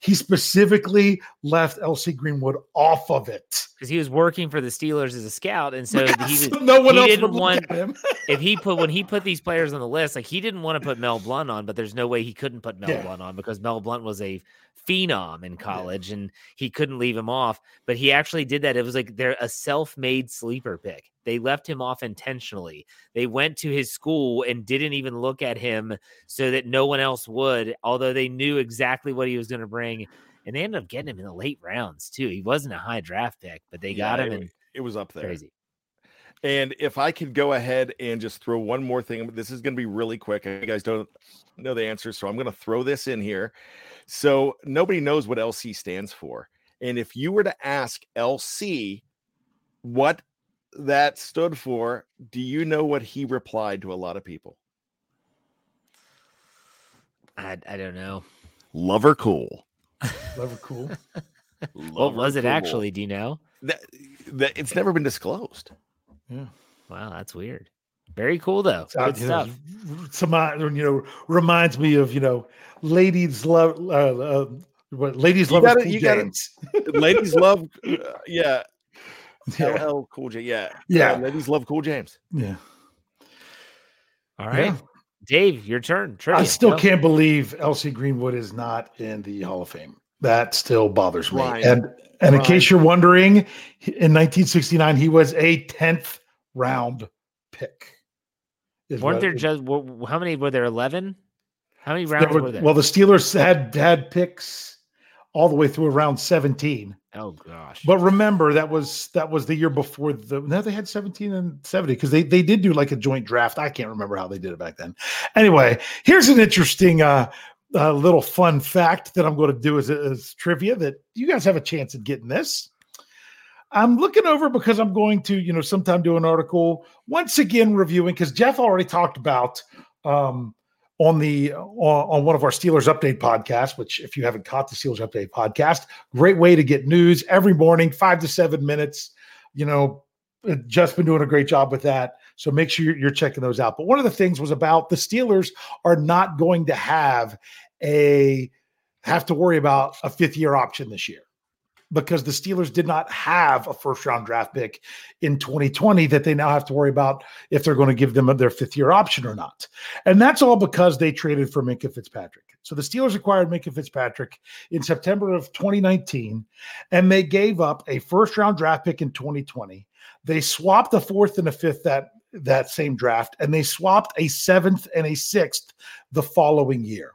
he specifically left LC Greenwood off of it because he was working for the Steelers as a scout, and so he was. No one he else didn't want him. if he put when he put these players on the list, like he didn't want to put Mel Blount on, but there's no way he couldn't put Mel yeah. Blount on because Mel Blount was a phenom in college, yeah. and he couldn't leave him off. But he actually did that. It was like they're a self-made sleeper pick. They left him off intentionally. They went to his school and didn't even look at him so that no one else would, although they knew exactly what he was going to bring. And they ended up getting him in the late rounds too. He wasn't a high draft pick, but they got him, it, and it was up there. Crazy. And if I could go ahead and just throw one more thing, this is going to be really quick. You guys don't know the answer, so I'm going to throw this in here. So nobody knows what LC stands for. And if you were to ask LC what that stood for, do you know what he replied to a lot of people? I, I don't know. Lover cool. Never cool. What was it Lover actually? Do you know? That, that it's never been disclosed. Yeah. Wow, that's weird. Very cool though. Uh, Good you know, some uh, you know reminds me of you know ladies love uh, uh, what ladies love cool you gotta- James. Ladies love, uh, yeah, yeah, LL Cool J, yeah, Yeah. Uh, ladies love Cool James. yeah. All right, Yeah. Dave, your turn. I still go. can't believe LC Greenwood is not in the Hall of Fame. That still bothers me. And and in case you're wondering, in 1969 he was a 10th round pick. Weren't there it- just how many were there? Eleven. How many rounds were- were there? Well, the Steelers had had picks all the way through around 17. oh gosh. But remember, that was that was the year before the no, they had 17 and 70 because they they did do like a joint draft. I can't remember how they did it back then. Anyway, here's an interesting uh, uh little fun fact that I'm going to do as, as trivia that you guys have a chance at getting this. I'm looking over because I'm going to, you know, sometime do an article once again reviewing because Jeff already talked about um on the on, on one of our Steelers update podcasts, which if you haven't caught the Steelers update podcast, great way to get news every morning, five to seven minutes. You know, Jeff's been doing a great job with that. So make sure you're, checking those out. But one of the things was about the Steelers are not going to have a have to worry about a fifth year option this year because the Steelers did not have a first round draft pick in 2020 that they now have to worry about if they're going to give them their fifth year option or not. And that's all because they traded for Minkah Fitzpatrick. So the Steelers acquired Minkah Fitzpatrick in September of 2019, and they gave up a first round draft pick in 2020. They swapped a fourth and a fifth that that same draft, and they swapped a seventh and a sixth the following year.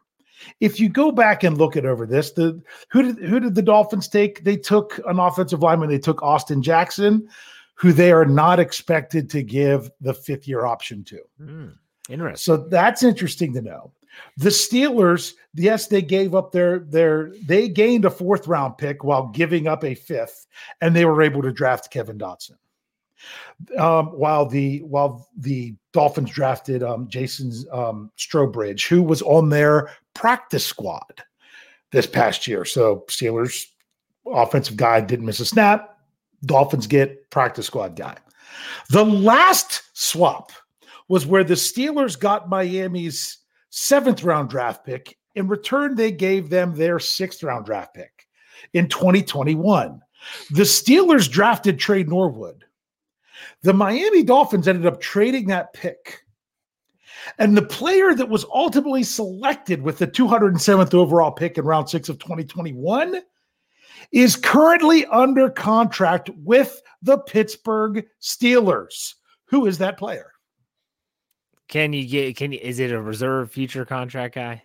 If you go back and look at over this, the who did who did the Dolphins take? They took an offensive lineman. They took Austin Jackson, who they are not expected to give the fifth year option to. Hmm, interesting. So that's interesting to know. The Steelers, yes, they gave up their their they gained a fourth round pick while giving up a fifth, and they were able to draft Kevin Dotson. Um, while the while the Dolphins drafted um, Jason um, Strowbridge, who was on their practice squad this past year. So Steelers offensive guy didn't miss a snap. Dolphins get practice squad guy. The last swap was where the Steelers got Miami's seventh round draft pick. In return, they gave them their sixth round draft pick in 2021. The Steelers drafted Tre Norwood. The Miami Dolphins ended up trading that pick. And the player that was ultimately selected with the 207th overall pick in round six of 2021 is currently under contract with the Pittsburgh Steelers. Who is that player? Can you get? Can you? Is it a reserve future contract guy?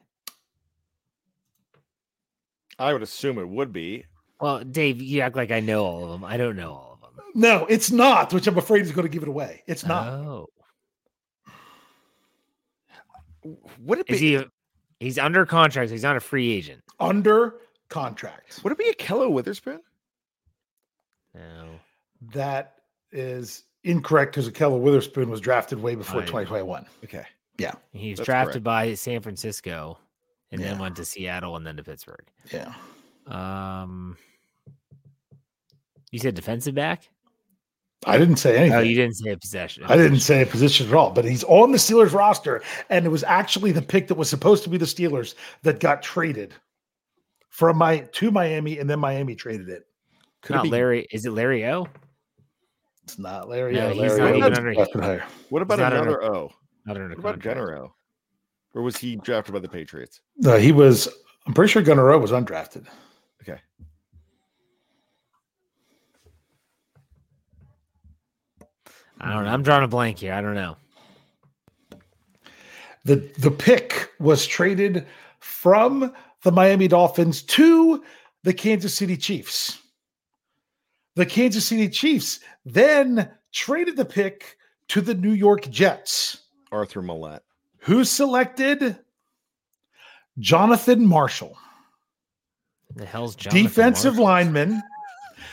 I would assume it would be. Well, Dave, you act like I know all of them. I don't know all of them. No, it's not, which I'm afraid is going to give it away. It's not. Oh, Would it is be? he? a- He's under contract. so He's not a free agent. under contract. Would it be a Kello Witherspoon? No. That is incorrect because Keller Witherspoon was drafted way before Right. 2021. Okay. Yeah. He was drafted correct. by San Francisco, and then went to Seattle, and then to Pittsburgh. Yeah. Um, you said defensive back? I didn't say anything. Oh, you didn't say a possession. I didn't say a position at all, but he's on the Steelers roster. And it was actually the pick that was supposed to be the Steelers that got traded from my to Miami, and then Miami traded it. Could it Not be? Larry. Is it Larry O? It's not Larry. No, O. he's Larry not O even under- drafted higher. What about not under- another O? Not under What about contract. Gunnar O? Or was he drafted by the Patriots? No, he was. I'm pretty sure Gunner O was undrafted. Okay. I don't know. I'm drawing a blank here. I don't know. the The pick was traded from the Miami Dolphins to the Kansas City Chiefs. The Kansas City Chiefs then traded the pick to the New York Jets. Arthur Maulet. Who selected Jonathan Marshall? The hell's Jonathan defensive Marshall? lineman.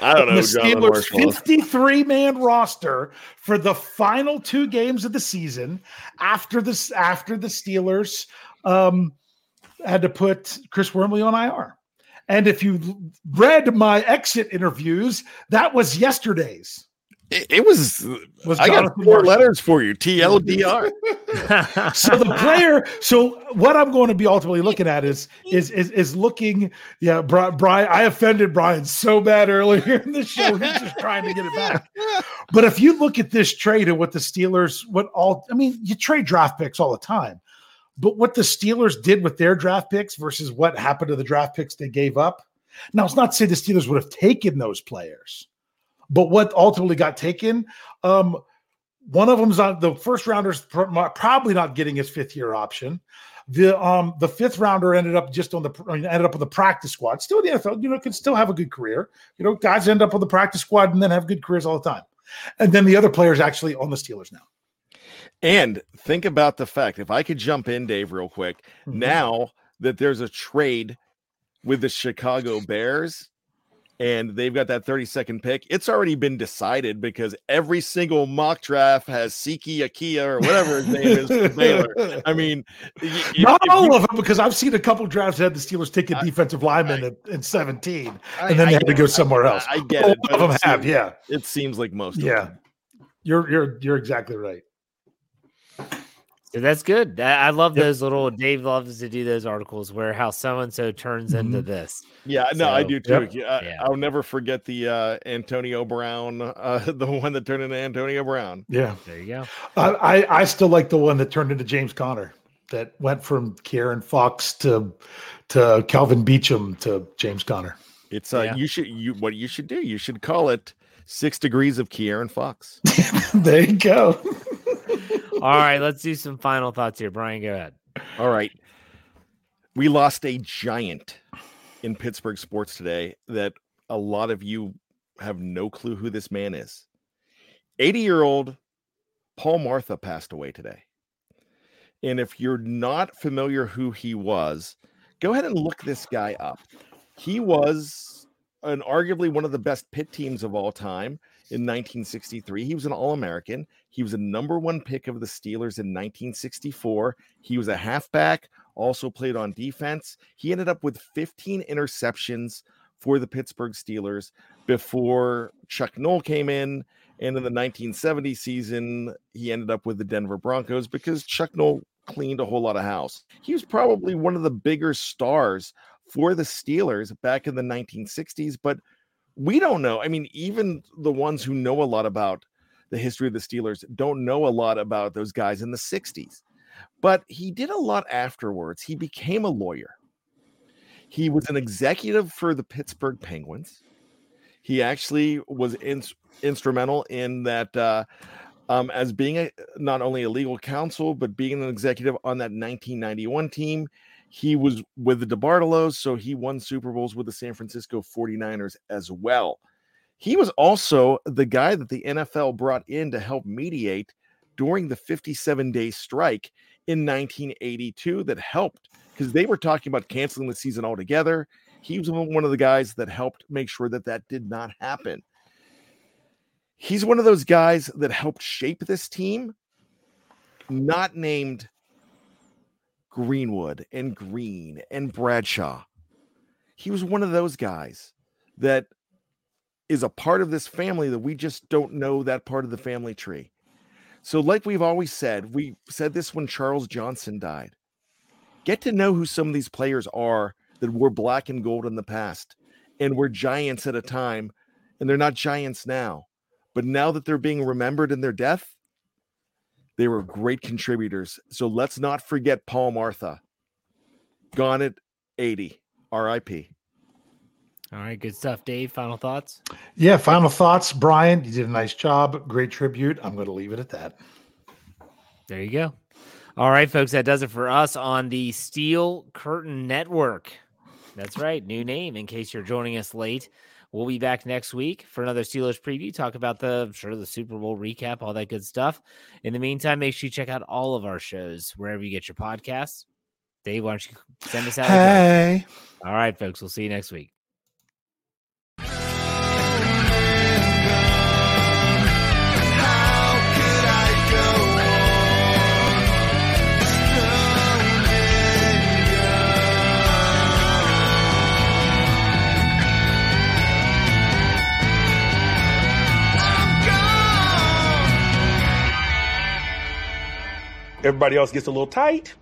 I don't know. the Steelers' 53 man roster for the final two games of the season after this after the Steelers um, had to put Chris Wormley on IR. And if you read my exit interviews, that was yesterday's. It, it was. Was I got Jonathan four Marshall. letters for you. TLDR. so the player so what i'm going to be ultimately looking at is is is, is looking yeah Bri- brian i offended brian so bad earlier in the show he's just trying to get it back but if you look at this trade and what the steelers what all i mean you trade draft picks all the time but what the steelers did with their draft picks versus what happened to the draft picks they gave up now it's not to say the steelers would have taken those players but what ultimately got taken um one of them's on the first rounder's pr- probably not getting his fifth year option. The um the fifth rounder ended up just on the ended up on the practice squad. Still in the NFL, you know, can still have a good career. You know, guys end up on the practice squad and then have good careers all the time. And then the other players actually on the Steelers now. And think about the fact if I could jump in, Dave, real quick, Mhm. now that there's a trade with the Chicago Bears and they've got that 30 second pick, it's already been decided because every single mock draft has Siaki Ika or whatever his name is for Baylor. I mean, if- Not if all you- of them, because I've seen a couple drafts that had the Steelers take a I- defensive lineman at, in 17, I- and then I they had to go somewhere else. I, I get All it. of them it have, yeah. It seems like most of Yeah. You're you're you're exactly right. So that's good. I I love Yep. those little. Dave loves to do those articles where how so and so turns into this. Yeah, no, I do too. Yep. Yeah, Yeah. I'll never forget the uh, Antonio Brown, uh, the one that turned into Antonio Brown. Yeah. There you go. I, I I still like the one that turned into James Conner that went from Kieran Fox to to Kelvin Beachum to James Conner. It's uh, Yeah. you should you what you should do. You should call it Six Degrees of Kieran Fox. there you go. All right, let's do some final thoughts here. Brian, go ahead. All right, we lost a giant in Pittsburgh sports today that a lot of you have no clue who this man is. Eighty year old Paul Martha passed away today. And if you're not familiar who he was, go ahead and look this guy up. He was an arguably one of the best Pitt teams of all time in 1963. He was an All American. He was a number one pick of the Steelers in 1964. He was a halfback, also played on defense. He ended up with 15 interceptions for the Pittsburgh Steelers before Chuck Noll came in. And in the 1970 season, he ended up with the Denver Broncos because Chuck Noll cleaned a whole lot of house. He was probably one of the bigger stars for the Steelers back in the 1960s, but we don't know. I mean, even the ones who know a lot about the history of the Steelers don't know a lot about those guys in the 60s. But he did a lot afterwards. He became a lawyer. He was an executive for the Pittsburgh Penguins. He actually was in, instrumental in that uh, um, as being a, not only a legal counsel, but being an executive on that 1991 team. He was with the DeBartolos, so he won Super Bowls with the San Francisco 49ers as well. He was also the guy that the NFL brought in to help mediate during the 57 day strike in 1982 that helped because they were talking about canceling the season altogether. He was one of the guys that helped make sure that that did not happen. He's one of those guys that helped shape this team, not named Greenwood and Green and Bradshaw. He was one of those guys that is a part of this family that we just don't know that part of the family tree. So, like we've always said, we said this when Charles Johnson died. Get to know who some of these players are that were black and gold in the past and were giants at a time, and they're not giants now. But now that they're being remembered in their death, they were great contributors. So let's not forget Paul Martha. Gone at 80. RIP. All right, good stuff. Dave, final thoughts? Yeah, final thoughts, Brian. You did a nice job. Great tribute. I'm going to leave it at that. There you go. All right, folks, that does it for us on the Steel Curtain Network. That's right, new name in case you're joining us late. We'll be back next week for another Steelers preview, talk about the sure the Super Bowl recap, all that good stuff. In the meantime, make sure you check out all of our shows wherever you get your podcasts. Dave, why don't you send us out? again? Hey. All right, folks, we'll see you next week. Everybody else gets a little tight,